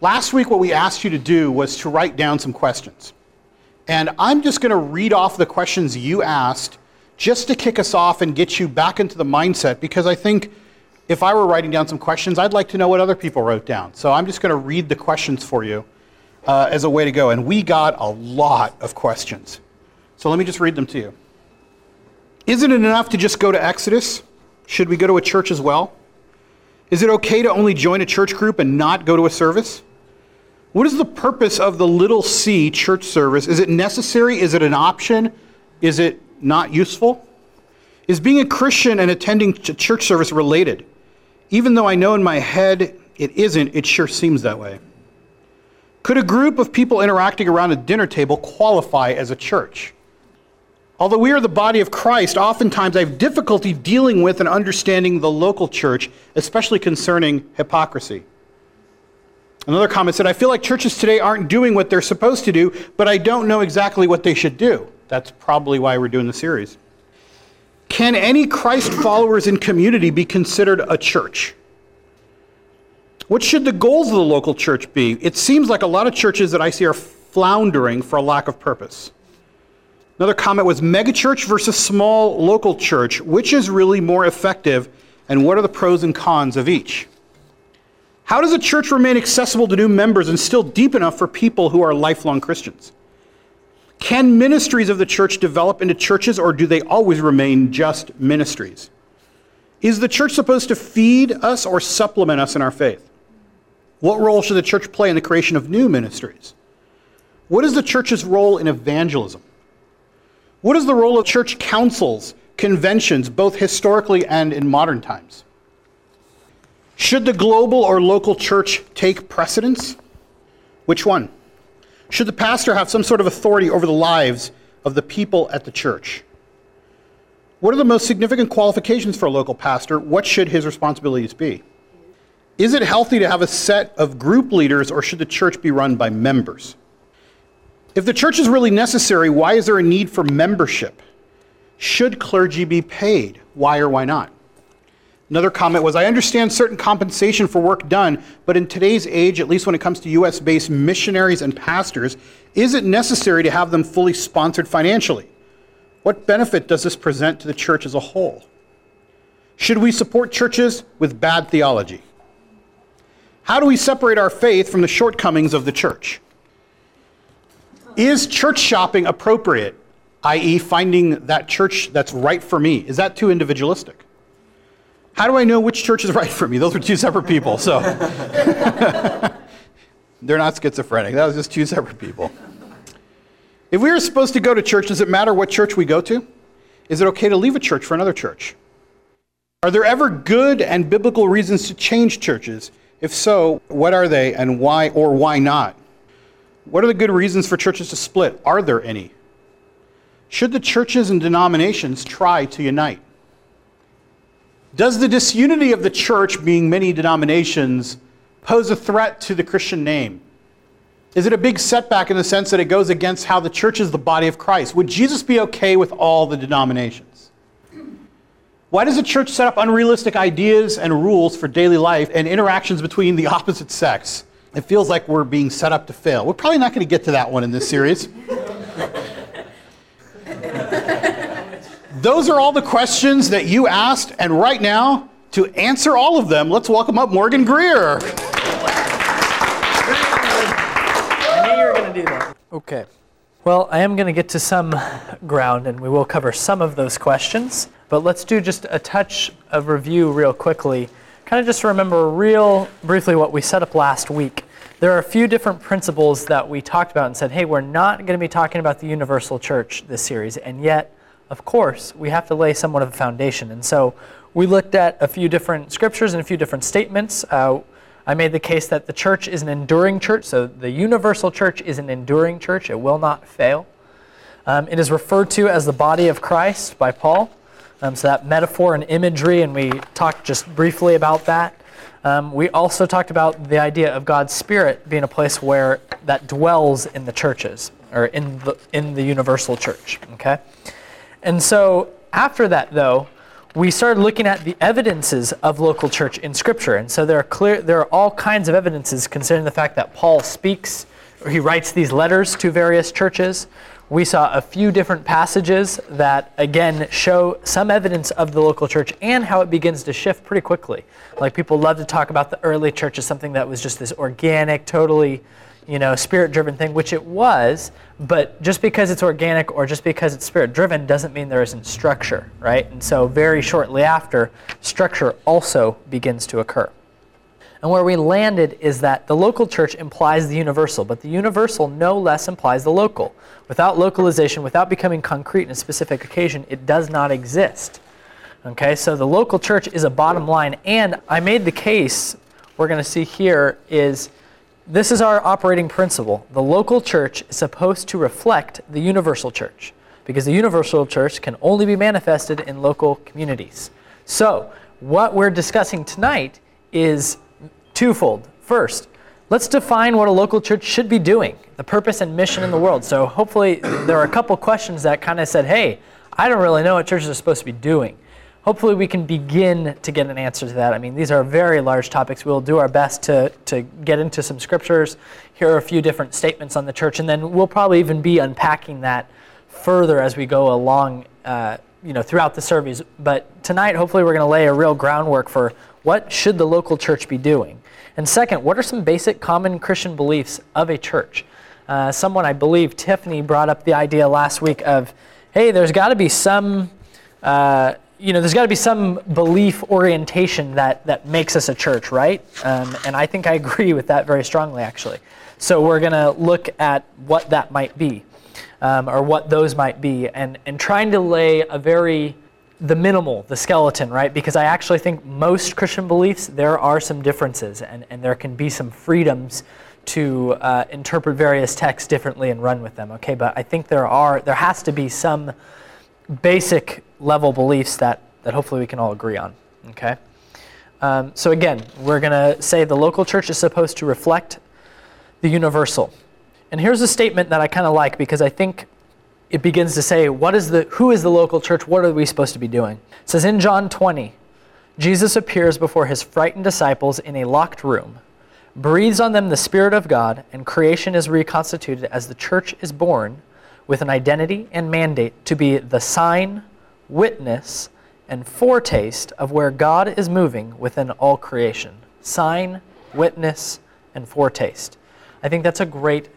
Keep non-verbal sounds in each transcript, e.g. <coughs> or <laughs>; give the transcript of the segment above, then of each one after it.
Last week, what we asked you to do was to write down some questions. And I'm just going to read off the questions you asked just to kick us off and get you back into the mindset because I think if I were writing down some questions, I'd like to know what other people wrote down. So I'm just going to read the questions for you uh, as a way to go. And we got a lot of questions. So let me just read them to you. Isn't it enough to just go to Exodus? Should we go to a church as well? Is it okay to only join a church group and not go to a service? What is the purpose of the little c church service? Is it necessary? Is it an option? Is it not useful? Is being a Christian and attending church service related? Even though I know in my head it isn't, it sure seems that way. Could a group of people interacting around a dinner table qualify as a church? Although we are the body of Christ, oftentimes I have difficulty dealing with and understanding the local church, especially concerning hypocrisy. Another comment said, I feel like churches today aren't doing what they're supposed to do, but I don't know exactly what they should do. That's probably why we're doing the series. Can any Christ followers in community be considered a church? What should the goals of the local church be? It seems like a lot of churches that I see are floundering for a lack of purpose. Another comment was megachurch versus small local church. Which is really more effective, and what are the pros and cons of each? How does a church remain accessible to new members and still deep enough for people who are lifelong Christians? Can ministries of the church develop into churches, or do they always remain just ministries? Is the church supposed to feed us or supplement us in our faith? What role should the church play in the creation of new ministries? What is the church's role in evangelism? What is the role of church councils, conventions, both historically and in modern times? Should the global or local church take precedence? Which one? Should the pastor have some sort of authority over the lives of the people at the church? What are the most significant qualifications for a local pastor? What should his responsibilities be? Is it healthy to have a set of group leaders, or should the church be run by members? If the church is really necessary, why is there a need for membership? Should clergy be paid? Why or why not? Another comment was I understand certain compensation for work done, but in today's age, at least when it comes to US based missionaries and pastors, is it necessary to have them fully sponsored financially? What benefit does this present to the church as a whole? Should we support churches with bad theology? How do we separate our faith from the shortcomings of the church? Is church shopping appropriate, i.e., finding that church that's right for me? Is that too individualistic? How do I know which church is right for me? Those were two separate people, so. <laughs> They're not schizophrenic. That was just two separate people. If we are supposed to go to church, does it matter what church we go to? Is it okay to leave a church for another church? Are there ever good and biblical reasons to change churches? If so, what are they and why or why not? What are the good reasons for churches to split? Are there any? Should the churches and denominations try to unite? Does the disunity of the church, being many denominations, pose a threat to the Christian name? Is it a big setback in the sense that it goes against how the church is the body of Christ? Would Jesus be okay with all the denominations? Why does the church set up unrealistic ideas and rules for daily life and interactions between the <laughs> opposite sex? It feels like we're being set up to fail. We're probably not going to get to that one in this series. Those are all the questions that you asked, and right now, to answer all of them, let's welcome up Morgan Greer. I knew you were going to do that. Okay. Well, I am going to get to some ground, and we will cover some of those questions. But let's do just a touch of review real quickly. Kind of just remember real briefly what we set up last week. There are a few different principles that we talked about and said, hey, we're not going to be talking about the universal church this series, and yet of course, we have to lay somewhat of a foundation. And so we looked at a few different scriptures and a few different statements. Uh, I made the case that the church is an enduring church, so the universal church is an enduring church. It will not fail. Um, it is referred to as the body of Christ by Paul. Um, so that metaphor and imagery, and we talked just briefly about that. Um, we also talked about the idea of God's Spirit being a place where that dwells in the churches, or in the, in the universal church. Okay? And so after that, though, we started looking at the evidences of local church in Scripture. And so there are clear, there are all kinds of evidences considering the fact that Paul speaks or he writes these letters to various churches. We saw a few different passages that again show some evidence of the local church and how it begins to shift pretty quickly. Like people love to talk about the early church as something that was just this organic, totally you know, spirit driven thing, which it was, but just because it's organic or just because it's spirit driven doesn't mean there isn't structure, right? And so, very shortly after, structure also begins to occur. And where we landed is that the local church implies the universal, but the universal no less implies the local. Without localization, without becoming concrete in a specific occasion, it does not exist. Okay, so the local church is a bottom line, and I made the case we're going to see here is this is our operating principle. The local church is supposed to reflect the universal church because the universal church can only be manifested in local communities. So, what we're discussing tonight is twofold. First, let's define what a local church should be doing, the purpose and mission in the world. So, hopefully, there are a couple questions that kind of said, hey, I don't really know what churches are supposed to be doing hopefully we can begin to get an answer to that. I mean, these are very large topics. We'll do our best to, to get into some scriptures. Here are a few different statements on the church, and then we'll probably even be unpacking that further as we go along, uh, you know, throughout the service. But tonight, hopefully, we're going to lay a real groundwork for what should the local church be doing. And second, what are some basic common Christian beliefs of a church? Uh, someone, I believe, Tiffany, brought up the idea last week of, hey, there's got to be some. Uh, you know, there's got to be some belief orientation that, that makes us a church, right? Um, and I think I agree with that very strongly, actually. So we're going to look at what that might be, um, or what those might be, and, and trying to lay a very, the minimal, the skeleton, right? Because I actually think most Christian beliefs, there are some differences, and, and there can be some freedoms to uh, interpret various texts differently and run with them, okay? But I think there are, there has to be some basic level beliefs that, that hopefully we can all agree on. Okay? Um, so again, we're going to say the local church is supposed to reflect the universal. And here's a statement that I kind of like because I think it begins to say, what is the, who is the local church? What are we supposed to be doing? It says in John 20, Jesus appears before his frightened disciples in a locked room, breathes on them the Spirit of God, and creation is reconstituted as the church is born with an identity and mandate to be the sign, witness, and foretaste of where God is moving within all creation. Sign, witness, and foretaste. I think that's a great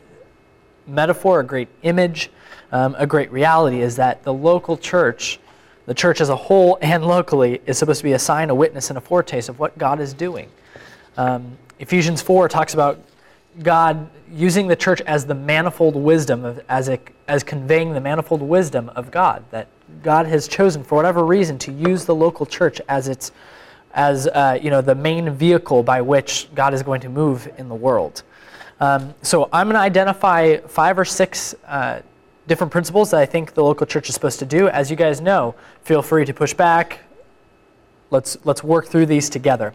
metaphor, a great image, um, a great reality is that the local church, the church as a whole and locally, is supposed to be a sign, a witness, and a foretaste of what God is doing. Um, Ephesians 4 talks about God using the church as the manifold wisdom of, as a, as conveying the manifold wisdom of God that God has chosen for whatever reason to use the local church as its as uh, you know the main vehicle by which God is going to move in the world. Um, so I'm going to identify five or six uh, different principles that I think the local church is supposed to do. As you guys know, feel free to push back. Let's let's work through these together.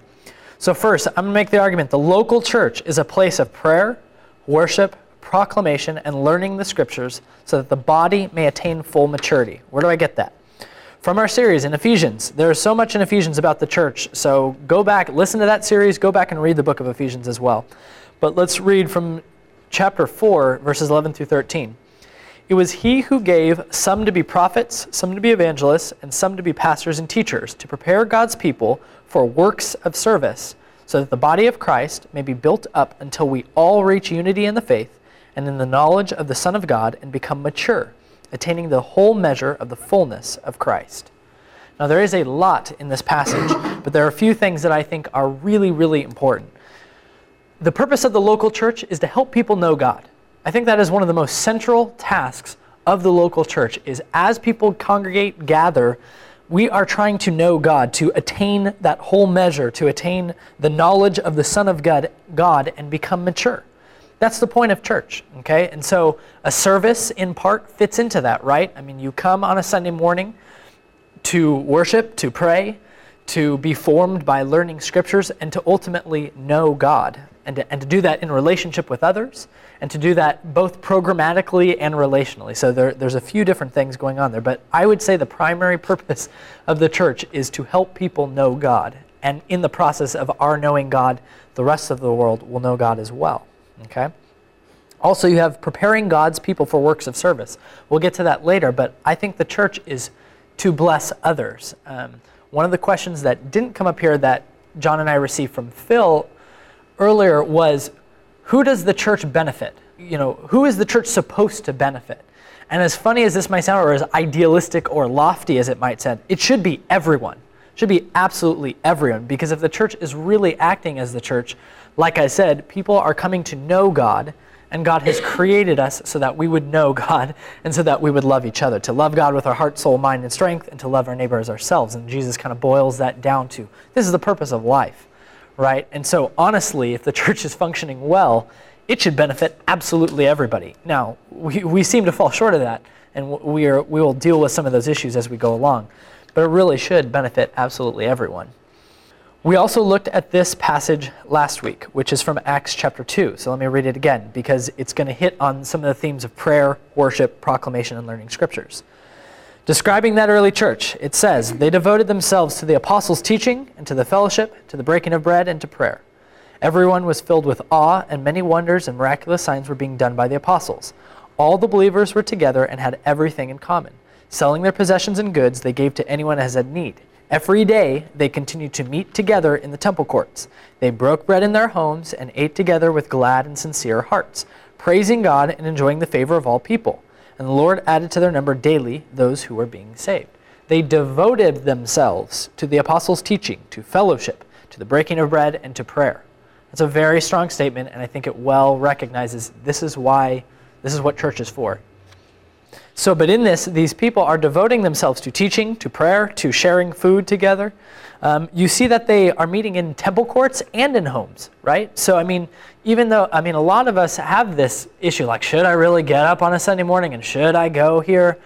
So, first, I'm going to make the argument the local church is a place of prayer, worship, proclamation, and learning the scriptures so that the body may attain full maturity. Where do I get that? From our series in Ephesians. There is so much in Ephesians about the church, so go back, listen to that series, go back and read the book of Ephesians as well. But let's read from chapter 4, verses 11 through 13. It was he who gave some to be prophets, some to be evangelists, and some to be pastors and teachers, to prepare God's people for works of service, so that the body of Christ may be built up until we all reach unity in the faith and in the knowledge of the Son of God and become mature, attaining the whole measure of the fullness of Christ. Now, there is a lot in this passage, <coughs> but there are a few things that I think are really, really important. The purpose of the local church is to help people know God. I think that is one of the most central tasks of the local church is as people congregate, gather, we are trying to know God, to attain that whole measure, to attain the knowledge of the Son of God, God and become mature. That's the point of church, okay? And so a service in part fits into that, right? I mean, you come on a Sunday morning to worship, to pray, to be formed by learning scriptures, and to ultimately know God and to, and to do that in relationship with others, and to do that both programmatically and relationally. So there, there's a few different things going on there. But I would say the primary purpose of the church is to help people know God. And in the process of our knowing God, the rest of the world will know God as well. Okay? Also, you have preparing God's people for works of service. We'll get to that later, but I think the church is to bless others. Um, one of the questions that didn't come up here that John and I received from Phil earlier was who does the church benefit? You know, who is the church supposed to benefit? And as funny as this might sound, or as idealistic or lofty as it might sound, it should be everyone. It should be absolutely everyone. Because if the church is really acting as the church, like I said, people are coming to know God and God has created us so that we would know God and so that we would love each other. To love God with our heart, soul, mind, and strength, and to love our neighbor as ourselves. And Jesus kind of boils that down to this is the purpose of life, right? And so, honestly, if the <laughs> church is functioning well, it should benefit absolutely everybody. Now, we, we seem to fall short of that, and we, are, we will deal with some of those issues as we go along. But it really should benefit absolutely everyone. We also looked at this passage last week, which is from Acts chapter 2. So let me read it again because it's going to hit on some of the themes of prayer, worship, proclamation, and learning scriptures. Describing that early church, it says, They devoted themselves to the apostles' teaching and to the fellowship, to the breaking of bread, and to prayer. Everyone was filled with awe, and many wonders and miraculous signs were being done by the apostles. All the believers were together and had everything in common. Selling their possessions and goods, they gave to anyone as had need. Every day they continued to meet together in the temple courts. They broke bread in their homes and ate together with glad and sincere hearts, praising God and enjoying the favor of all people. And the Lord added to their number daily those who were being saved. They devoted themselves to the apostles' teaching, to fellowship, to the breaking of bread, and to prayer. That's a very strong statement, and I think it well recognizes this is why, this is what church is for. So, but in this, these people are devoting themselves to teaching, to prayer, to sharing food together. Um, you see that they are meeting in temple courts and in homes, right? So, I mean, even though, I mean, a lot of us have this issue like, should I really get up on a Sunday morning and should I go here?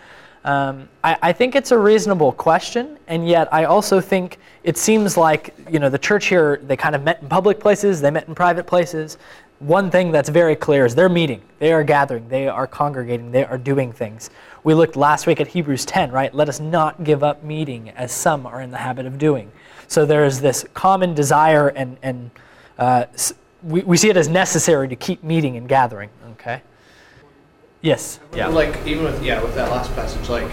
Um, I, I, think it's a reasonable question, and yet I also think it seems like you know the church here they kind of met in public places, they met in private places, one thing that's very clear is they're meeting, they are gathering, they are congregating, they are doing things. We looked last week at Hebrews 10, right? Let us not give up meeting as some are in the habit of doing. So there is this common desire, and, and uh, we, we see it as necessary to keep meeting and gathering, okay? Yes. Yeah. Like even with yeah with that last passage, like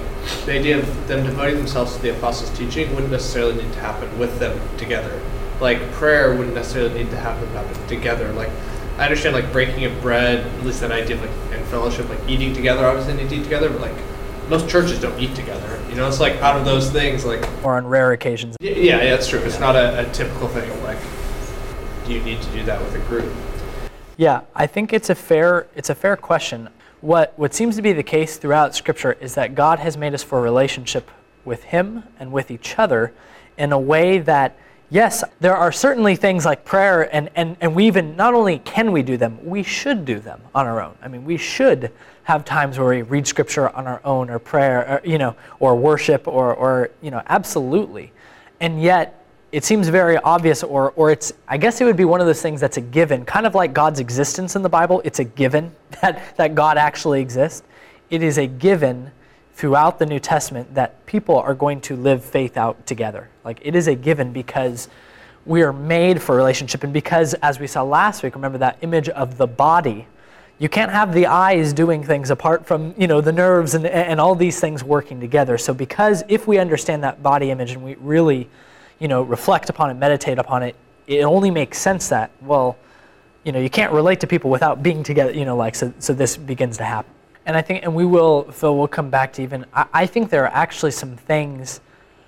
the idea of them devoting themselves to the apostles' teaching wouldn't necessarily need to happen with them together. Like prayer wouldn't necessarily need to happen happen together. Like I understand like breaking of bread, at least that idea of like and fellowship, like eating together. Obviously, need to eat together, but like most churches don't eat together. You know, it's like out of those things, like or on rare occasions. Yeah, yeah, that's true. It's not a, a typical thing. Like, do you need to do that with a group? Yeah, I think it's a fair it's a fair question. What what seems to be the case throughout Scripture is that God has made us for a relationship with Him and with each other in a way that yes, there are certainly things like prayer, and, and, and we even, not only can we do them, we should do them on our own. I mean, we should have times where we read scripture on our own, or prayer, or, you know, or worship, or, or, you know, absolutely. And yet, it seems very obvious, or, or it's, I guess it would be one of those things that's a given, kind of like God's existence in the Bible. It's a given <laughs> that, that God actually exists. It is a given throughout the New Testament that people are going to live faith out together. Like it is a given because we are made for relationship and because as we saw last week, remember that image of the body, you can't have the eyes doing things apart from, you know, the nerves and, and all these things working together. So because if we understand that body image and we really, you know, reflect upon it, meditate upon it, it only makes sense that, well, you know, you can't relate to people without being together, you know, like, so, so this begins to happen. And I think, and we will, Phil, we'll come back to even, I, I think there are actually some things,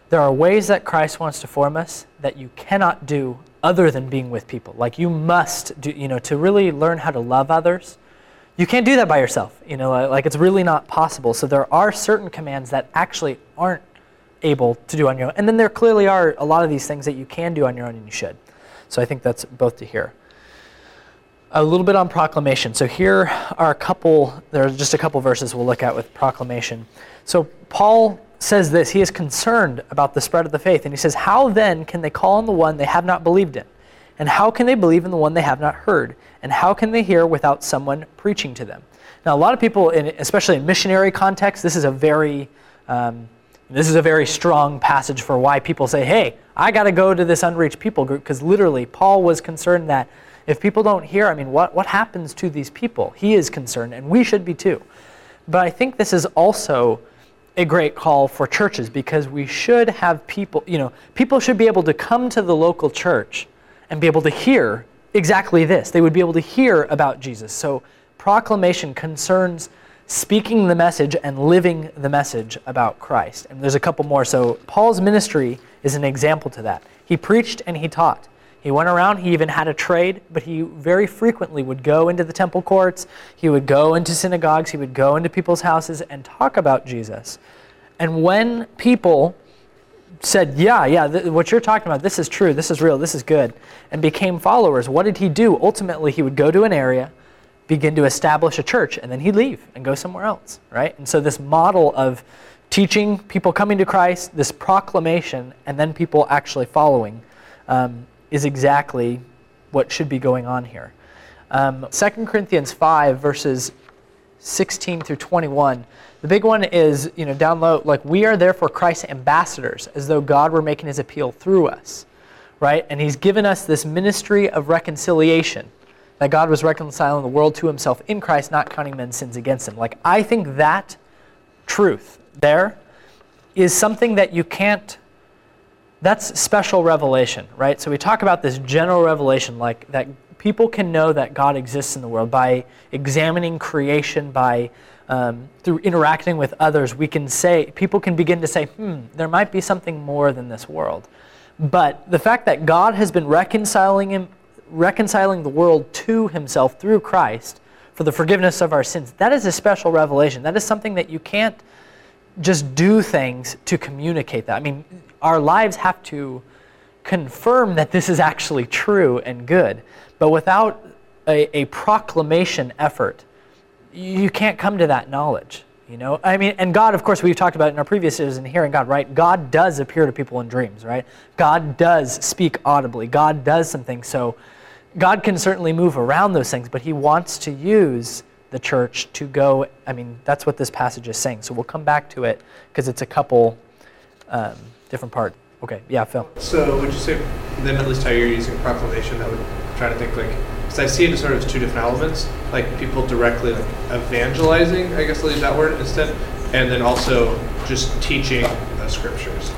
there are ways that Christ wants to form us that you cannot do other than being with people. Like you must do, you know, to really learn how to love others, you can't do that by yourself. You know, like it's really not possible. So there are certain commands that actually aren't able to do on your own. And then there clearly are a lot of these things that you can do on your own and you should. So I think that's both to hear a little bit on proclamation. So here are a couple, there are just a couple verses we'll look at with proclamation. So Paul says this he is concerned about the spread of the faith, and he says, How then can they call on the one they have not believed in? And how can they believe in the one they have not heard? And how can they hear without someone preaching to them? Now, a lot of people, in, especially in missionary context, this is a very um, this is a very strong passage for why people say, "Hey, I got to go to this unreached people group," because literally, Paul was concerned that if people don't hear, I mean, what what happens to these people? He is concerned, and we should be too. But I think this is also a great call for churches because we should have people, you know, people should be able to come to the local church and be able to hear exactly this. They would be able to hear about Jesus. So proclamation concerns speaking the message and living the message about Christ. And there's a couple more. So Paul's ministry is an example to that. He preached and he taught. He went around, he even had a trade, but he very frequently would go into the temple courts, he would go into synagogues, he would go into people's houses and talk about Jesus. And when people said, Yeah, yeah, th- what you're talking about, this is true, this is real, this is good, and became followers, what did he do? Ultimately, he would go to an area, begin to establish a church, and then he'd leave and go somewhere else, right? And so, this model of teaching, people coming to Christ, this proclamation, and then people actually following. Um, is exactly what should be going on here. Um, 2 Corinthians 5, verses 16 through 21. The big one is, you know, down low, like, we are therefore Christ's ambassadors, as though God were making his appeal through us, right? And he's given us this ministry of reconciliation, that God was reconciling the world to himself in Christ, not counting men's sins against him. Like, I think that truth there is something that you can't that's special revelation, right? So we talk about this general revelation, like that people can know that God exists in the world by examining creation, by um, through interacting with others. We can say people can begin to say, "Hmm, there might be something more than this world." But the fact that God has been reconciling him, reconciling the world to Himself through Christ for the forgiveness of our sins, that is a special revelation. That is something that you can't just do things to communicate that. I mean, our lives have to confirm that this is actually true and good. But without a, a proclamation effort, you can't come to that knowledge. You know, I mean, and God, of course, we've talked about in our previous series in hearing God, right? God does appear to people in dreams, right? God does speak audibly. God does something. So God can certainly move around those things, but He wants to use the church to go. I mean, that's what this passage is saying. So we'll come back to it because it's a couple um, different part. Okay, yeah, Phil. So would you say then at least how you're using proclamation? I would try to think like because I see it as sort of two different elements, like people directly like evangelizing, I guess I'll use that word instead, and then also just teaching the scriptures.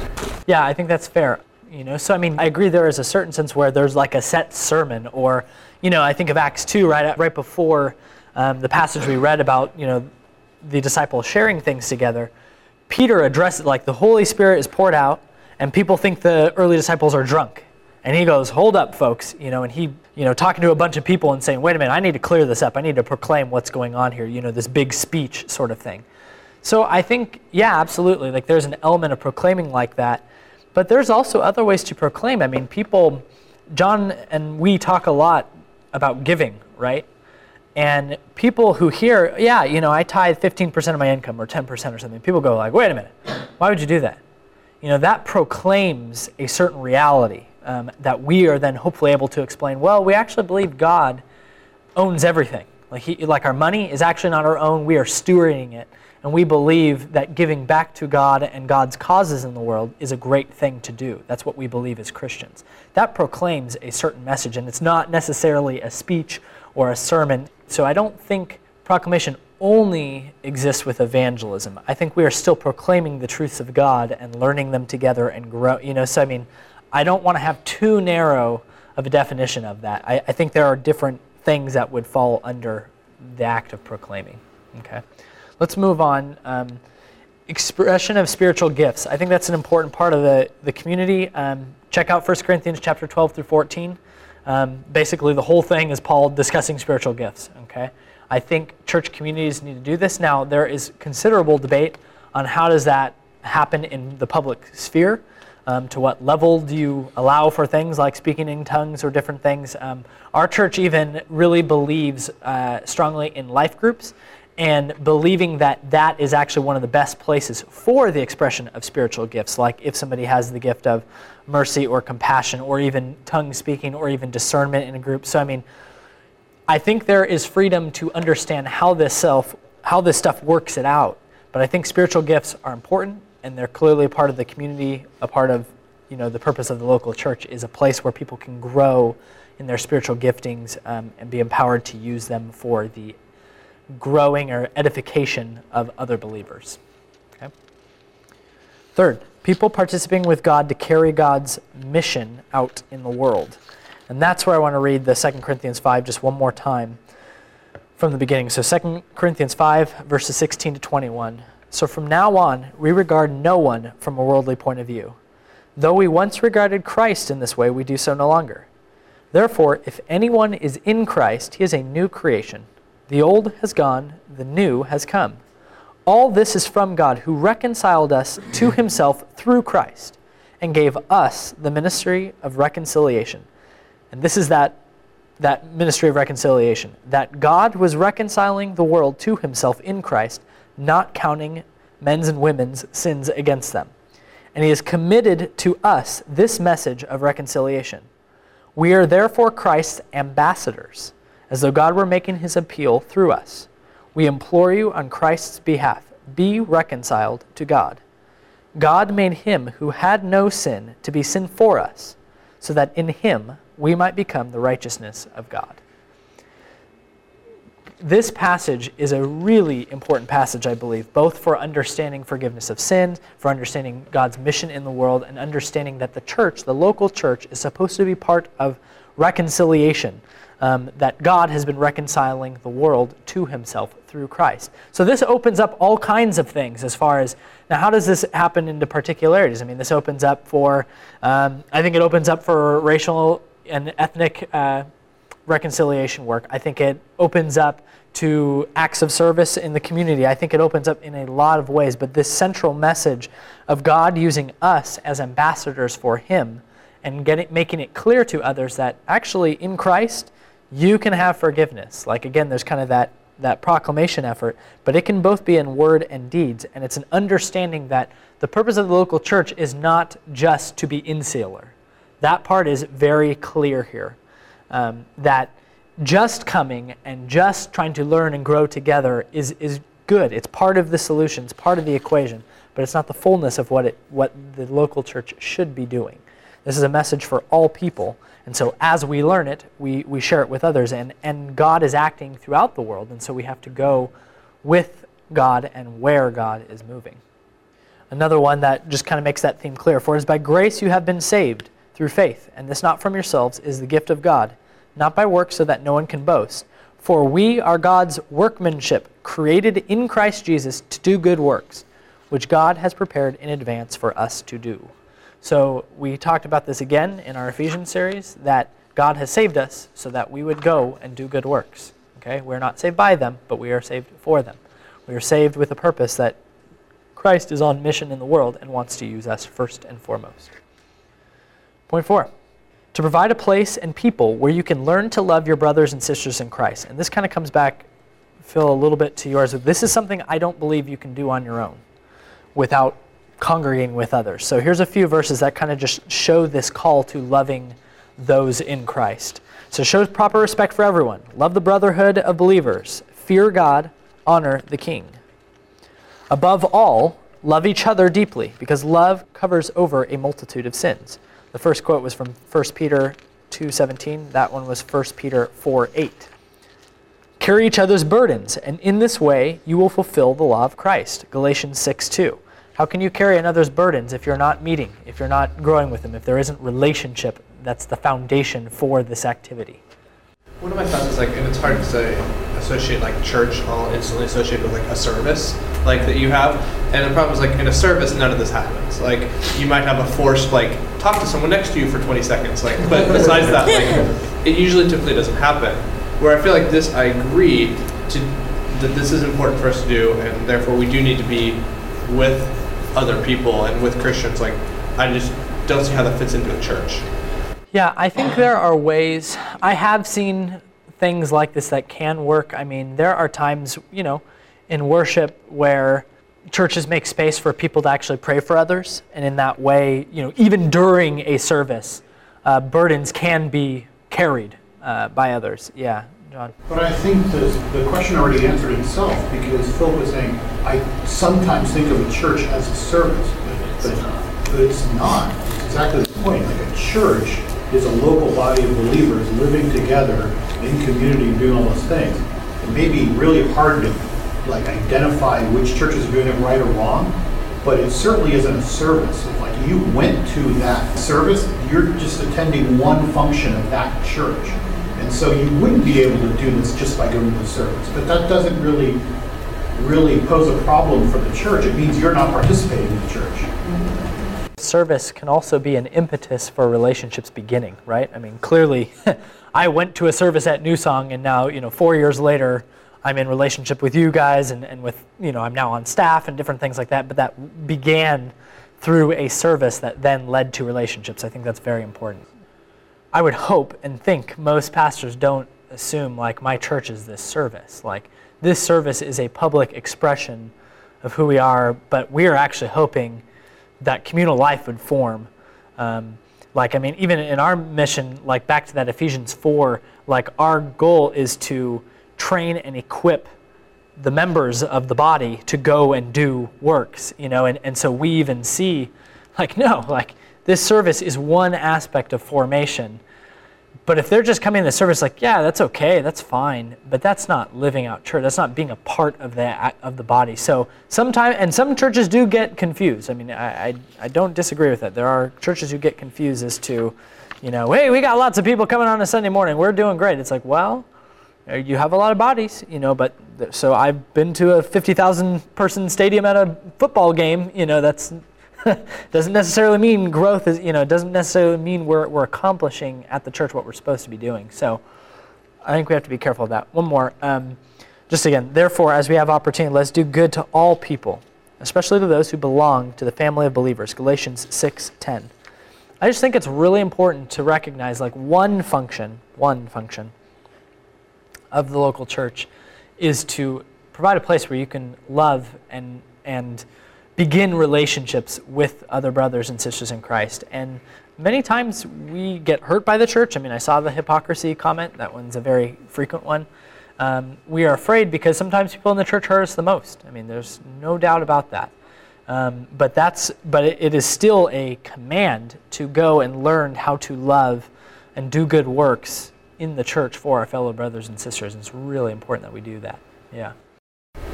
Yeah, I think that's fair. You know, so I mean, I agree. There is a certain sense where there's like a set sermon, or you know, I think of Acts two, right, right before um, the passage we read about, you know, the disciples sharing things together Peter addresses like the Holy Spirit is poured out, and people think the early disciples are drunk. And he goes, "Hold up, folks," you know, and he, you know, talking to a bunch of people and saying, "Wait a minute, I need to clear this up. I need to proclaim what's going on here." You know, this big speech sort of thing. So I think, yeah, absolutely. Like there's an element of proclaiming like that, but there's also other ways to proclaim. I mean, people, John and we talk a lot about giving, right? And people who hear, yeah, you know, I tithe 15% of my income or 10% or something, people go like, wait a minute, why would you do that? You know, that proclaims a certain reality um, that we are then hopefully able to explain, well, we actually believe God owns everything. Like, he, like our money is actually not our own, we are stewarding it. And we believe that giving back to God and God's causes in the world is a great thing to do. That's what we believe as Christians. That proclaims a certain message, and it's not necessarily a speech or a sermon. So I don't think proclamation only exists with evangelism. I think we are still proclaiming the truths of God and learning them together and grow. You know, so I mean, I don't want to have too narrow of a definition of that. I, I think there are different things that would fall under the act of proclaiming. Okay, let's move on. Um, expression of spiritual gifts. I think that's an important part of the, the community. Um, check out 1 Corinthians chapter 12 through 14. Um, basically, the whole thing is Paul discussing spiritual gifts. Okay, I think church communities need to do this. Now, there is considerable debate on how does that happen in the public sphere. Um, to what level do you allow for things like speaking in tongues or different things? Um, our church even really believes uh, strongly in life groups and believing that that is actually one of the best places for the expression of spiritual gifts, like if somebody has the gift of mercy or compassion or even tongue speaking or even discernment in a group. So, I mean, I think there is freedom to understand how this self, how this stuff works it out. But I think spiritual gifts are important and they're clearly a part of the community, a part of you know the purpose of the local church is a place where people can grow in their spiritual giftings um, and be empowered to use them for the growing or edification of other believers. Okay? Third, people participating with God to carry God's mission out in the world. And that's where I want to read the 2 Corinthians 5 just one more time from the beginning. So 2 Corinthians 5, verses 16 to 21. So from now on, we regard no one from a worldly point of view. Though we once regarded Christ in this way, we do so no longer. Therefore, if anyone is in Christ, he is a new creation. The old has gone, the new has come. All this is from God, who reconciled us to himself through Christ and gave us the ministry of reconciliation. And this is that, that ministry of reconciliation that God was reconciling the world to himself in Christ, not counting men's and women's sins against them. And he has committed to us this message of reconciliation. We are therefore Christ's ambassadors as though God were making his appeal through us. We implore you on Christ's behalf be reconciled to God. God made him who had no sin to be sin for us, so that in him we might become the righteousness of God. This passage is a really important passage, I believe, both for understanding forgiveness of sins, for understanding God's mission in the world, and understanding that the church, the local church, is supposed to be part of reconciliation um, that God has been reconciling the world to himself through Christ. So this opens up all kinds of things as far as now, how does this happen into particularities? I mean, this opens up for, um, I think it opens up for racial and ethnic uh, reconciliation work. I think it opens up to acts of service in the community. I think it opens up in a lot of ways, but this central message of God using us as ambassadors for Him and getting, making it clear to others that actually in Christ, you can have forgiveness. Like again, there's kind of that that proclamation effort, but it can both be in word and deeds, and it's an understanding that the purpose of the local church is not just to be insular. That part is very clear here. Um, that just coming and just trying to learn and grow together is, is good. It's part of the solution, it's part of the equation, but it's not the fullness of what, it, what the local church should be doing. This is a message for all people. And so as we learn it, we, we share it with others. And, and God is acting throughout the world. And so we have to go with God and where God is moving. Another one that just kind of makes that theme clear. For it is by grace you have been saved through faith. And this not from yourselves is the gift of God, not by works so that no one can boast. For we are God's workmanship, created in Christ Jesus to do good works, which God has prepared in advance for us to do. So we talked about this again in our Ephesians series that God has saved us so that we would go and do good works. Okay? We're not saved by them, but we are saved for them. We are saved with a purpose that Christ is on mission in the world and wants to use us first and foremost. Point four to provide a place and people where you can learn to love your brothers and sisters in Christ. And this kind of comes back, Phil, a little bit to yours. This is something I don't believe you can do on your own without congregating with others. So here's a few verses that kind of just show this call to loving those in Christ. So show proper respect for everyone. Love the brotherhood of believers. Fear God. Honor the king. Above all, love each other deeply, because love covers over a multitude of sins. The first quote was from 1 Peter 2:17. That one was 1 Peter 4:8. Carry each other's burdens, and in this way you will fulfill the law of Christ. Galatians 6:2. How can you carry another's burdens if you're not meeting, if you're not growing with them, if there isn't relationship that's the foundation for this activity? One of my thoughts is like, and it's hard to say, associate like church all instantly associated with like a service like that you have. And the problem is like in a service, none of this happens. Like you might have a forced like talk to someone next to you for 20 seconds, like, <laughs> but besides that, like it usually typically doesn't happen. Where I feel like this, I agree to that this is important for us to do, and therefore we do need to be with other people and with Christians. Like, I just don't see how that fits into a church. Yeah, I think there are ways. I have seen things like this that can work. I mean, there are times, you know, in worship where churches make space for people to actually pray for others, and in that way, you know, even during a service, uh, burdens can be carried uh, by others. Yeah, John. But I think the, the question already answered itself because Phil was saying, I sometimes think of a church as a service, but, but, it's not. It's exactly the point. Like a church is a local body of believers living together in community and doing all those things. It may be really hard to like identify which churches are doing it right or wrong, but it certainly isn't a service. If like you went to that service, you're just attending one function of that church. And so you wouldn't be able to do this just by going to the service. But that doesn't really really pose a problem for the church. It means you're not participating in the church. Service can also be an impetus for relationships beginning, right? I mean, clearly, <laughs> I went to a service at New Song, and now, you know, four years later, I'm in relationship with you guys and, and with, you know, I'm now on staff and different things like that. But that began through a service that then led to relationships. I think that's very important. I would hope and think most pastors don't assume like my church is this service. Like this service is a public expression of who we are, but we are actually hoping that communal life would form. Um, like, I mean, even in our mission, like back to that Ephesians 4, like our goal is to train and equip the members of the body to go and do works, you know, and, and so we even see, like, <laughs> no, like, this service is one aspect of formation. But if they're just coming to the service, like, yeah, that's okay, that's fine, but that's not living out church. That's not being a part of the of the body. So sometimes, and some churches do get confused. I mean, I, I, I don't disagree with that. There are churches who get confused as to, you know, hey, we got lots of people coming on a Sunday morning. We're doing great. It's like, well, uh, you have a lot of bodies, you know, but so I've been to a 50,000 person stadium at a football game, you know, that's <laughs> doesn't necessarily mean growth is, you know, it doesn't necessarily mean we're, we're accomplishing at the church what we're supposed to be doing. So I think we have to be careful of that. One more. Um, just again, therefore, as we have opportunity, let's do good to all people, especially to those who belong to the family of believers. Galatians 6:10. I just think it's really important to recognize like one function, one function of the local church is to provide a place where you can love and and begin relationships with other brothers and sisters in Christ. And many times we get hurt by the church. I mean, I saw the hypocrisy comment. That one's a very frequent one. Um, we are afraid because sometimes people in the church hurt us the most. I mean, there's no doubt about that. Um, but that's but it, it is still a command to go and learn how to love and do good works in the church for our fellow brothers and sisters. And it's really important that we do that. Yeah.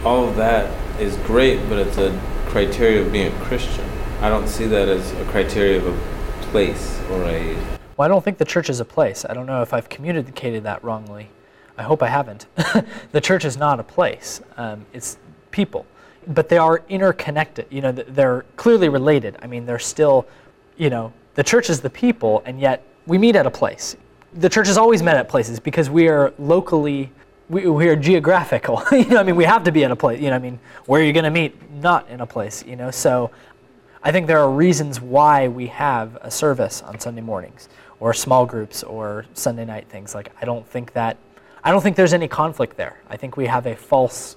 All of that is great, but it's a criteria of being a Christian. I don't see that as a criteria of a place or a. Well, I don't think the church is a place. I don't know if I've communicated that wrongly. I hope I haven't. <laughs> the church is not a place, um, it's people. But they are interconnected. You know, they're clearly related. I mean, they're still, you know, the church is the people, and yet we meet at a place the church has always met at places because we are locally we, we are geographical. <laughs> You know i mean we have to be in a place you know i mean where are you going to meet not in a place you know? So i think there are reasons why we have a service on sunday mornings or small groups or sunday night things. Like i don't think that i don't think there's any conflict there. I think we have a false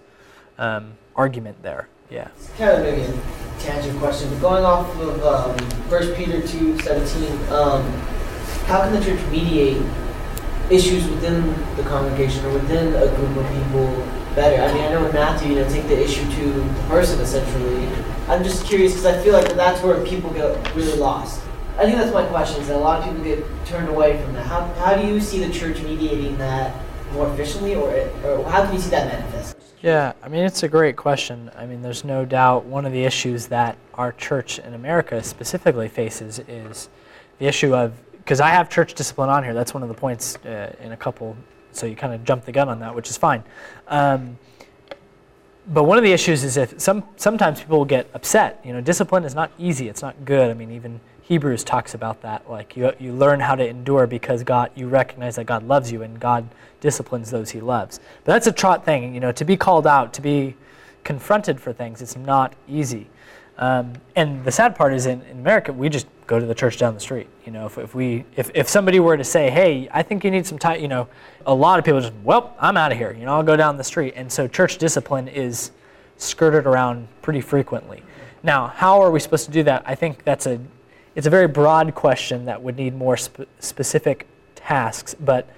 um, argument there. Yeah. It's kind of maybe a tangent question but going off of um, 1 peter 2 17 um, how can the church mediate issues within the congregation or within a group of people better? I mean, I know in Matthew, you know, take the issue to the person essentially. I'm just curious because I feel like that's where people get really lost. I think that's my question. Is that a lot of people get turned away from that? How, how do you see the church mediating that more efficiently, or, or how can you see that manifest? Yeah, I mean, it's a great question. I mean, there's no doubt one of the issues that our church in America specifically faces is the issue of because I have church discipline on here. That's one of the points uh, in a couple. So you kind of jump the gun on that, which is fine. Um, but one of the issues is if some sometimes people will get upset. You know, discipline is not easy. It's not good. I mean, even Hebrews talks about that. Like you you learn how to endure because God you recognize that God loves you and God disciplines those He loves. But that's a trot thing. You know, to be called out, to be confronted for things, it's not easy. Um, and the sad part is in, in America, we just go to the church down the street. You know, if, if we if, if somebody were to say, hey, I think you need some time, you know, a lot of people just, well, I'm out of here. You know, I'll go down the street. And so church discipline is skirted around pretty frequently. Now, how are we supposed to do that? I think that's a it's a very broad question that would need more sp- specific tasks, but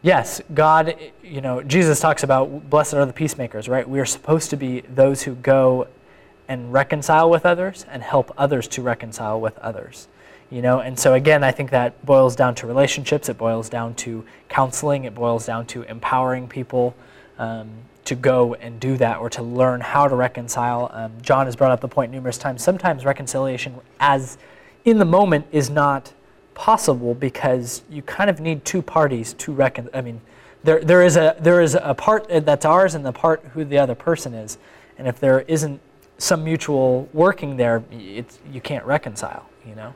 yes, God, you know, Jesus talks about blessed are the peacemakers, right? We are supposed to be those who go and reconcile with others and help others to reconcile with others. You know, and so again, I think that boils down to relationships. It boils down to counseling. It boils down to empowering people. Um, to go and do that or to learn how to reconcile. Um, John has brought up the point numerous times. Sometimes reconciliation, as in the moment, is not possible because you kind of need two parties to reckon. I mean, there, there is a there is a part that's ours and the part who the other person is, and if there isn't some mutual working there, it's you can't reconcile. You know.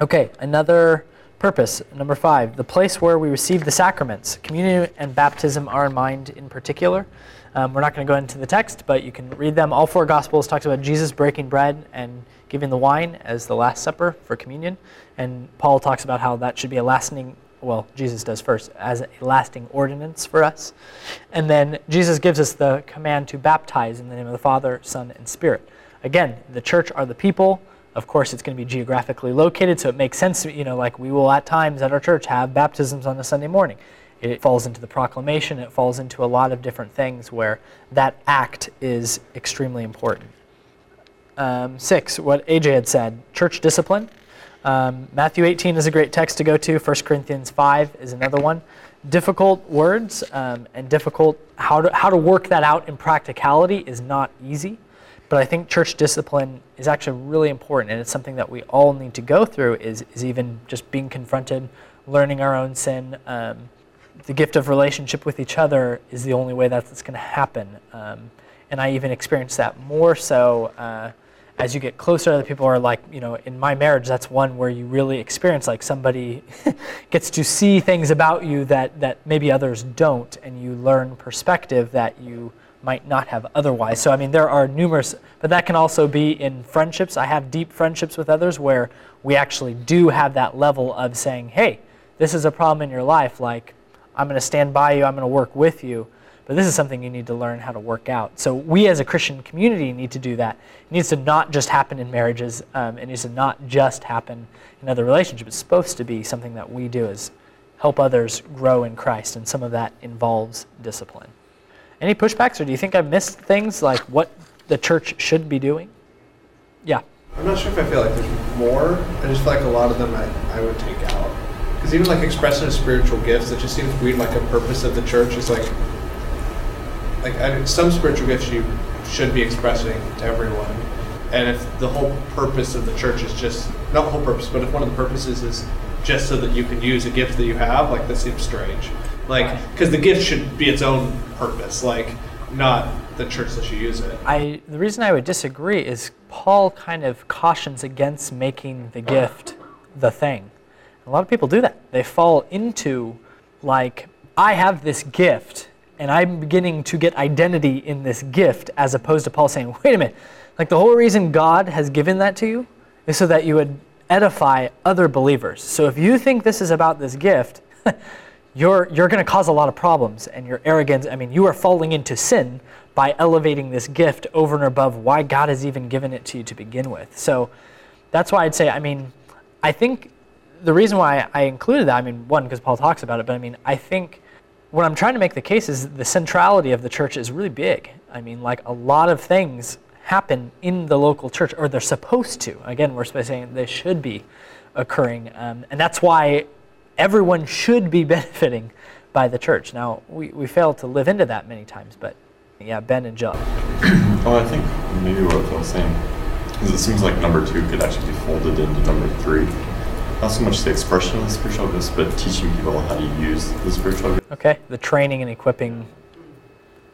Okay, another Purpose, number five, the place where we receive the sacraments. Communion and baptism are in mind in particular. Um, we're not going to go into the text, but you can read them. All four Gospels talks about Jesus breaking bread and giving the wine as the Last Supper for communion. And Paul talks about how that should be a lasting, well, Jesus does first, as a lasting ordinance for us. And then Jesus gives us the command to baptize in the name of the Father, Son, and Spirit. Again, the church are the people of course, it's going to be geographically located, so it makes sense, you know, like we will at times at our church have baptisms on a Sunday morning. It falls into the proclamation, it falls into a lot of different things where that act is extremely important. Um, six, what AJ had said, church discipline. Um, Matthew 18 is a great text to go to. 1 Corinthians 5 is another one. Difficult words um, and difficult, how to, how to work that out in practicality is not easy. But I think church discipline is actually really important, and it's something that we all need to go through. Is is even just being confronted, learning our own sin. Um, the gift of relationship with each other is the only way that's going to happen. Um, and I even experienced that more so uh, as you get closer. Other people are like, you know, in my marriage, that's one where you really experience like somebody <laughs> gets to see things about you that that maybe others don't, and you learn perspective that you might not have otherwise. So, I mean, there are numerous, but that can also be in friendships. I have deep friendships with others where we actually do have that level of saying, hey, this is a problem in your life. Like, I'm going to stand by you, I'm going to work with you. But this is something you need to learn how to work out. So, we as a Christian community need to do that. It needs to not just happen in marriages, um, it needs to not just happen in other relationships. It's supposed to be something that we do is help others grow in Christ, and some of that involves discipline. Any pushbacks, or do you think I've missed things like what the church should be doing? Yeah. I'm not sure if I feel like there's more. I just feel like a lot of them I, I would take out. Because even like expressing spiritual gifts, it just seems weird. Like a purpose of the church is like, like I, some spiritual gifts you should be expressing to everyone. And if the whole purpose of the church is just not the whole purpose, but if one of the purposes is just so that you can use a gift that you have, like that seems strange. Like, because the gift should be its own purpose, like not the church that you use it. I the reason I would disagree is Paul kind of cautions against making the gift the thing. A lot of people do that. They fall into like I have this gift and I'm beginning to get identity in this gift as opposed to Paul saying, "Wait a minute. Like the whole reason God has given that to you is so that you would edify other believers. So if you think this is about this gift, <laughs> you're, you're going to cause a lot of problems and your arrogance. I mean, you are falling into sin by elevating this gift over and above why God has even given it to you to begin with. So that's why I'd say, I mean, I think the reason why I included that, I mean, one, because Paul talks about it, but I mean, I think what I'm trying to make the case is the centrality of the church is really big. I mean, like a lot of things happen in the local church, or they're supposed to. Again, we're saying they should be occurring. Um, and that's why everyone should be <laughs> benefiting by the church. Now, we, we fail to live into that many times, but yeah, Ben and Jill. well, <clears throat> I think maybe what Phil's saying is it seems like number two could actually be folded into number three. Not so much the expression of the spiritual gifts, but teaching people how to use the spiritual gifts. Okay, the training and equipping.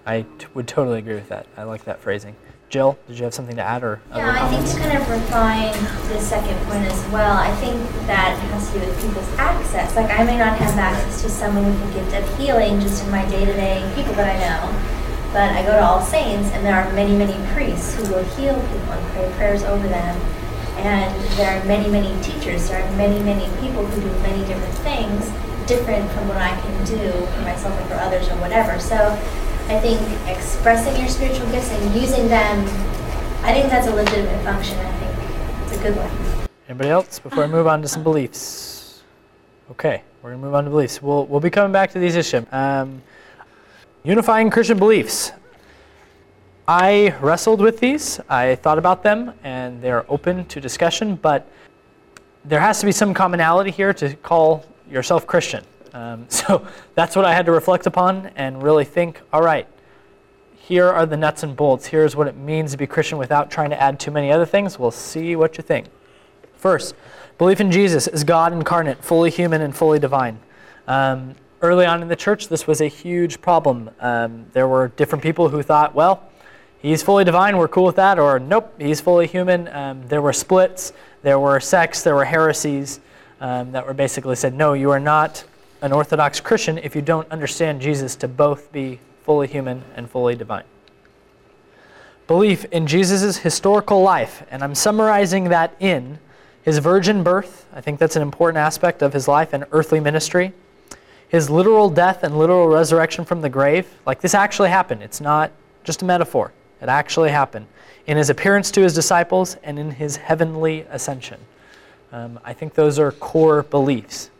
I t- would totally agree with that. I like that phrasing. Jill, did you have something to add or? Yeah, I think to kind of refine the second point as well, I think that has to do with people's access. Like I may not have access to someone with a gift of healing just in my day-to-day people that I know, but I go to All Saints and there are many, many priests who will heal people and pray prayers over them. And there are many, many teachers, there are many, many people who do many different things, different from what I can do for myself or for others or whatever. So I I think expressing your spiritual gifts and using them, I think that's a legitimate function. I think it's a good one. Anybody else before I move on to some beliefs? Okay, we're gonna move on to beliefs. We'll we'll be coming back to these issues. Um, unifying Christian beliefs. I wrestled with these. I thought about them, and they're open to discussion. But there has to be some commonality here to call yourself Christian. Um, <laughs> so that's what I had to reflect upon and really think. All right, here are the nuts and bolts. Here's what it means to be Christian without trying to add too many other things. We'll see what you think. First, belief in Jesus as God incarnate, fully human and fully divine. Um, early on in the church, this was a huge problem. Um, there were different people who thought, well, he's fully divine, we're cool with that, or nope, he's fully human. Um, there were splits, there were sects, there were heresies um, that were basically said, no, you are not an Orthodox Christian if you don't understand Jesus to both be fully human and fully divine. Belief in Jesus' historical life, and I'm summarizing that in his virgin birth, I think that's an important aspect of his life and earthly ministry. His literal death and literal resurrection from the grave, like this actually happened. It's not just a metaphor, it actually happened. In his appearance to his disciples and in his heavenly ascension. Um, I think those are core beliefs.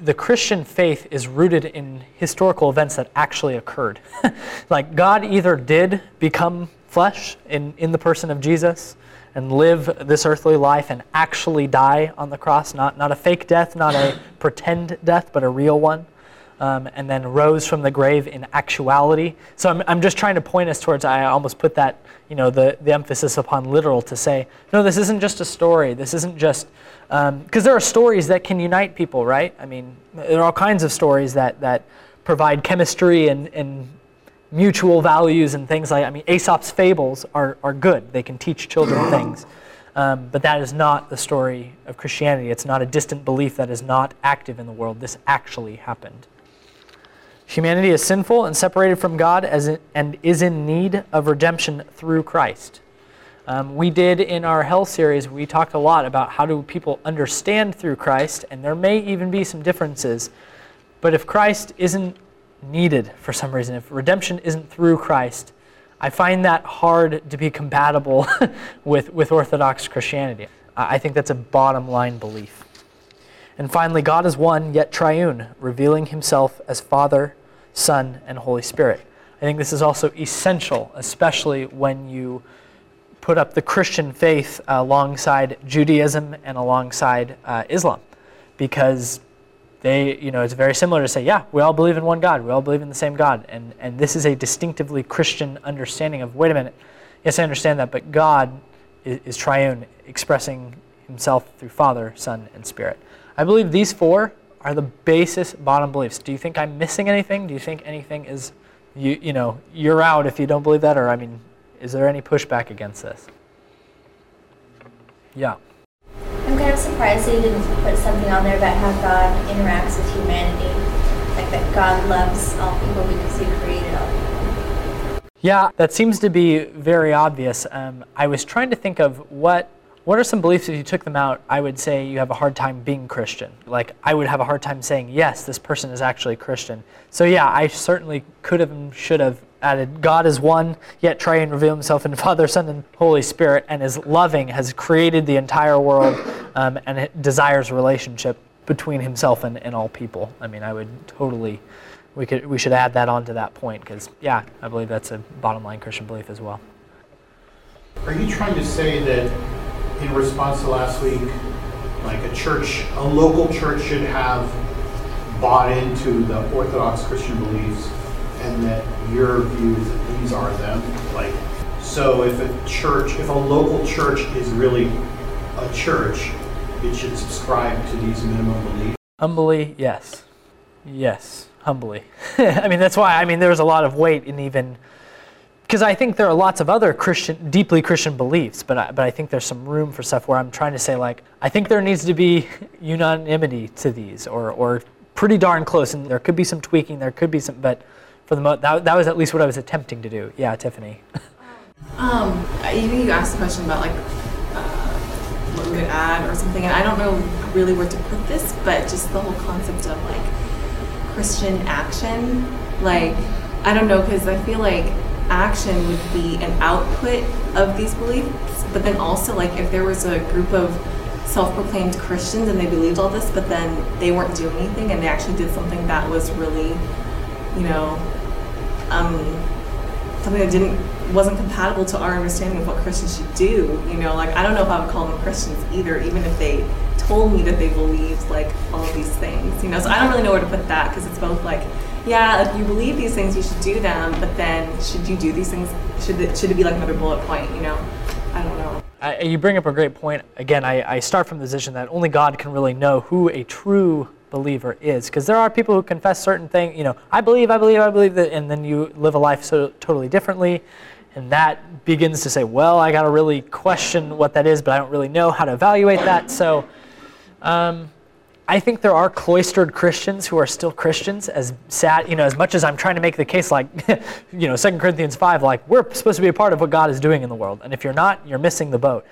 The Christian faith is rooted in historical events that actually occurred. <laughs> like God either did become flesh in, in the person of Jesus, and live this earthly life and actually die on the cross, not, not a fake death, not a pretend death, but a real one, um, and then rose from the grave in actuality. So I'm, I'm just trying to point us towards, I almost put that, you know, the, the emphasis upon literal to say, no, this isn't just a story. This isn't just, because um, there are stories that can unite people, right? I mean, there are all kinds of stories that, that provide chemistry and, and mutual values and things like I mean Aesop's fables are, are good. They can teach children <coughs> things. Um, but that is not the story of Christianity. It's not a distant belief that is not active in the world. This actually happened. Humanity is sinful and separated from God as in, and is in need of redemption through Christ. Um, we did in our Hell series, we talked a lot about how do people understand through Christ, and there may even be some differences. But if Christ isn't needed for some reason, if redemption isn't through Christ, I find that hard to be compatible <laughs> with, with Orthodox Christianity. I think that's a bottom line belief. And finally, God is one, yet triune, revealing himself as Father, Son, and Holy Spirit. I think this is also essential, especially when you put up the Christian faith alongside Judaism and alongside uh, Islam, because they, you know, it's very similar to say, yeah, we all believe in one God, we all believe in the same God, and and this is a distinctively Christian understanding of. Wait a minute, yes, I understand that, but God is, is triune, expressing Himself through Father, Son, and Spirit. I believe these four are the basis bottom beliefs. Do you think I'm missing anything? Do you think anything is, you you know, you're out if you don't believe that, or I mean, is there any pushback against this? Yeah. I'm kind of surprised that you didn't put something on there about how God interacts with humanity. Like that God loves all people because he created all people. Yeah, that seems to be very obvious. Um, I was trying to think of what what are some beliefs if you took them out i would say you have a hard time being christian? Like i would have a hard time saying yes this person is actually christian. So yeah i certainly could have and should have added god is one yet triune reveal himself in <laughs> father son and holy spirit and is loving has created the entire world um, and it desires relationship between himself and, and all people. I mean i would totally we could we should add that on to that point because yeah i believe that's a bottom line christian belief as well. Are you trying to say that in response to last week, like a church, a local church should have bought into the Orthodox Christian beliefs and that your view is that these are them? Like, so if a church, if a local church is really a church, it should subscribe to these minimum beliefs? Humbly, yes. Yes, humbly. <laughs> I mean, that's why, I mean, there's a lot of weight in even because I think there are lots of other Christian, deeply Christian beliefs, but I, but I think there's some room for stuff where I'm trying to say like I think there needs to be <laughs> unanimity to these, or or pretty darn close, and there could be some tweaking, there could be some, but for the most that, that was at least what I was attempting to do. Yeah, Tiffany. <laughs> Um, you you asked a question about like uh, what we could add or something, and I don't know really where to put this, but just the whole concept of like Christian action, like I don't know because I feel like action would be an output of these beliefs, but then also like if there was a group of self-proclaimed Christians and they believed all this, but then they weren't doing anything and they actually did something that was really, you know, um, something that didn't wasn't compatible to our understanding of what Christians should do. You know, like I don't know if I would call them Christians either, even if they told me that they believed like all these things. You know, so I don't really know where to put that because it's both like, yeah, if you believe these things, you should do them, but then should you do these things? Should it should it be like another bullet point? You know, I don't know. I, you bring up a great point. Again, I, I start from the position that only God can really know who a true believer is because there are people who confess certain things you know i believe i believe i believe that and then you live a life so totally differently and that begins to say well i got to really question what that is but i don't really know how to evaluate that so um, I think there are cloistered Christians who are still Christians. As sad, you know, as much as I'm trying to make the case, like, <laughs> you know, 2 Corinthians 5, like we're supposed to be a part of what God is doing in the world, and if you're not, you're missing the boat.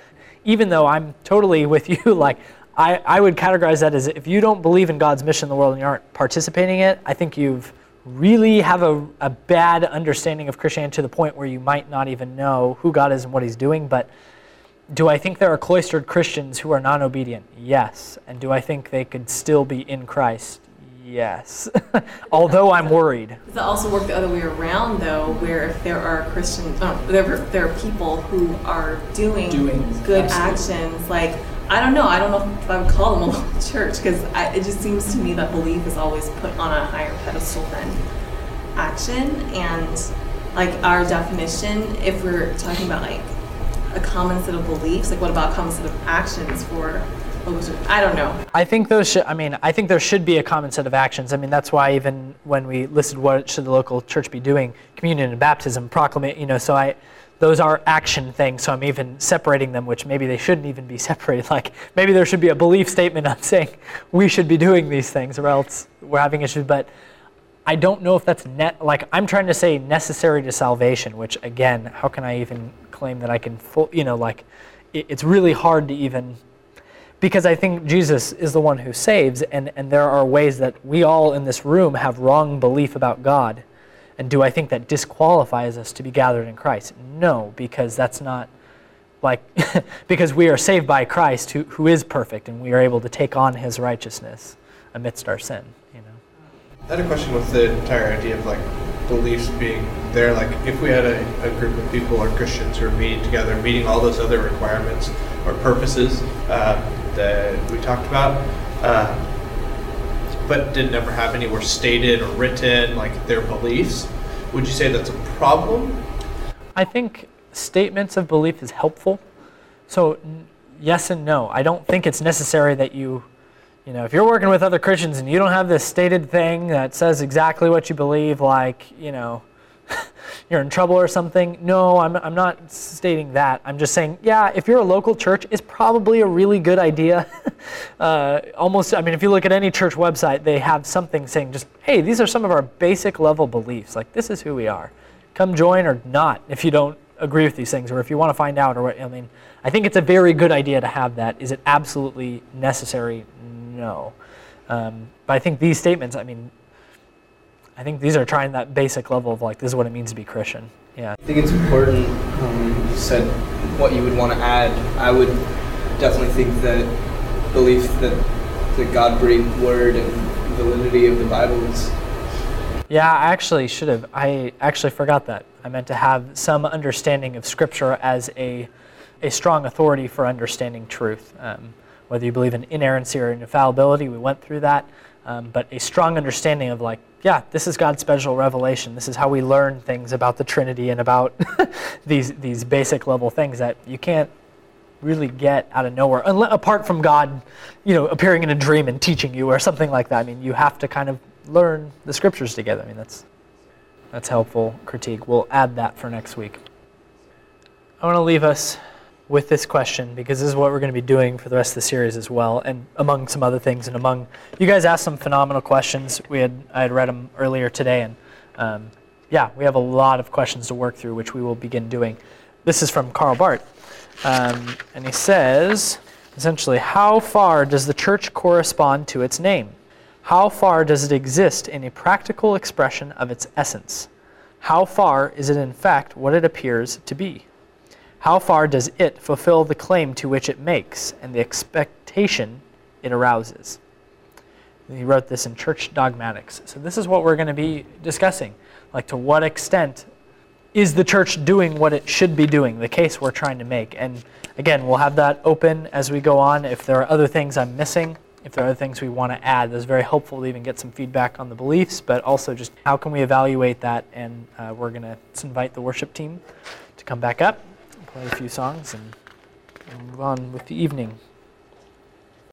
Even though I'm totally <laughs> with you, like, I, I would categorize that as if you don't believe in God's mission in the world and you aren't participating in it, I think you've really have a, a bad understanding of Christianity to the point where you might not even know who God is and what He's doing, but do I think there are cloistered Christians who are non obedient? Yes. And do I think they could still be in Christ? Yes. <laughs> Although I'm worried. Does it also work the other way around, though, where if there are Christians, oh, uh, there, there are people who are doing, Doing, good absolutely. actions, like, I don't know, I don't know if I would call them a local <laughs> church, because it just seems to me that belief is always put on a higher pedestal than action. And, like, our definition, if we're talking about, like, a common set of beliefs, like, what about a common set of actions for? I don't know. I think those should, I mean, I think there should be a common set of actions. I mean, that's why even when we listed what should the local church be doing, communion and baptism, proclamate, you know, so I, those are action things, so I'm even separating them, which maybe they shouldn't even be <laughs> separated. Like, maybe there should be a belief statement on saying we should be doing these things or else we're having issues. But I don't know if that's net, like, I'm trying to say necessary to salvation, which again, how can I even claim that I can, full, you know, like, it, it's really hard to even because I think Jesus is the one who saves, and, and there are ways that we all in this room have wrong belief about God. And do I think that disqualifies us to be gathered in Christ? No, because that's not like, <laughs> because we are saved by Christ who, who is perfect, and we are able to take on his righteousness amidst our sin. I had a question with the entire idea of like beliefs being there. Like, if we had a, a group of people or Christians who are meeting together, meeting all those other requirements or purposes uh, that we talked about, uh, but didn't ever have anywhere stated or written, like their beliefs, would you say that's a problem? I think statements of belief is helpful. So, n- yes and no. I don't think it's necessary that you, you know, if you're working with other Christians and you don't have this stated thing that says exactly what you believe, like, you know, <laughs> you're in trouble or something. No, I'm, I'm not stating that. I'm just saying, yeah, if you're a local church, it's probably a really good idea. <laughs> uh, almost, I mean, if you look at any church website, they have something saying just, hey, these are some of our basic level beliefs. Like, this is who we are. Come join or not if you don't agree with these things or if you want to find out or what, I mean, I think it's a very good idea to have that. Is it absolutely necessary? No. Um, but I think these statements, I mean, I think these are trying that basic level of like, this is what it means to be Christian. Yeah. I think it's important. Um, you said what you would want to add. I would definitely think that belief that the God-breathed word and validity of the Bible is Yeah, I actually should have. I actually forgot that. I meant to have some understanding of Scripture as a, a strong authority for understanding truth. Um, whether you believe in inerrancy or infallibility, we went through that. Um, but a strong understanding of like, yeah, this is God's special revelation. This is how we learn things about the Trinity and about <laughs> these these basic level things that you can't really get out of nowhere, unle- apart from God, you know, appearing in a dream and teaching you or something like that. I mean, you have to kind of learn the scriptures together. I mean, that's that's helpful critique. We'll add that for next week. I want to leave us with this question because this is what we're going to be doing for the rest of the series as well, and among some other things. And among you guys asked some phenomenal questions. We had I had read them earlier today, and um, yeah, we have a lot of questions to work through, which we will begin doing. This is from Karl Barth, um, and he says essentially, how far does the church correspond to its name? How far does it exist in a practical expression of its essence? How far is it in fact what it appears to be? How far does it fulfill the claim to which it makes and the expectation it arouses? He wrote this in Church Dogmatics. So, this is what we're going to be discussing. Like, to what extent is the church doing what it should be doing, the case we're trying to make? And again, we'll have that open as we go on. If there are other things I'm missing, if there are other things we want to add, that's very helpful to even get some feedback on the beliefs, but also just how can we evaluate that? And uh, we're going to invite the worship team to come back up play a few songs and, and move on with the evening.